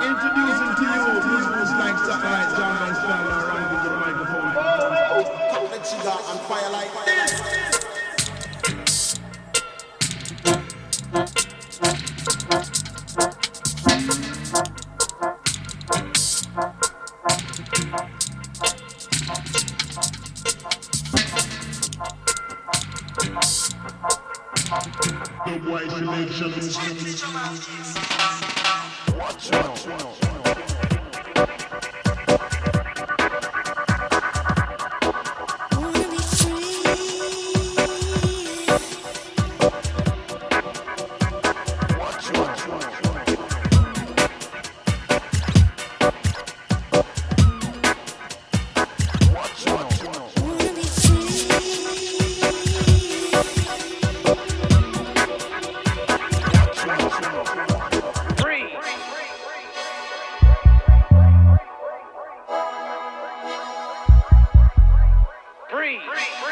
Introducing to you this was to Sakai John Van Stanley around with the microphone. Oh, Cut the trigger and fire like this. The white elections. Watch out. free. free.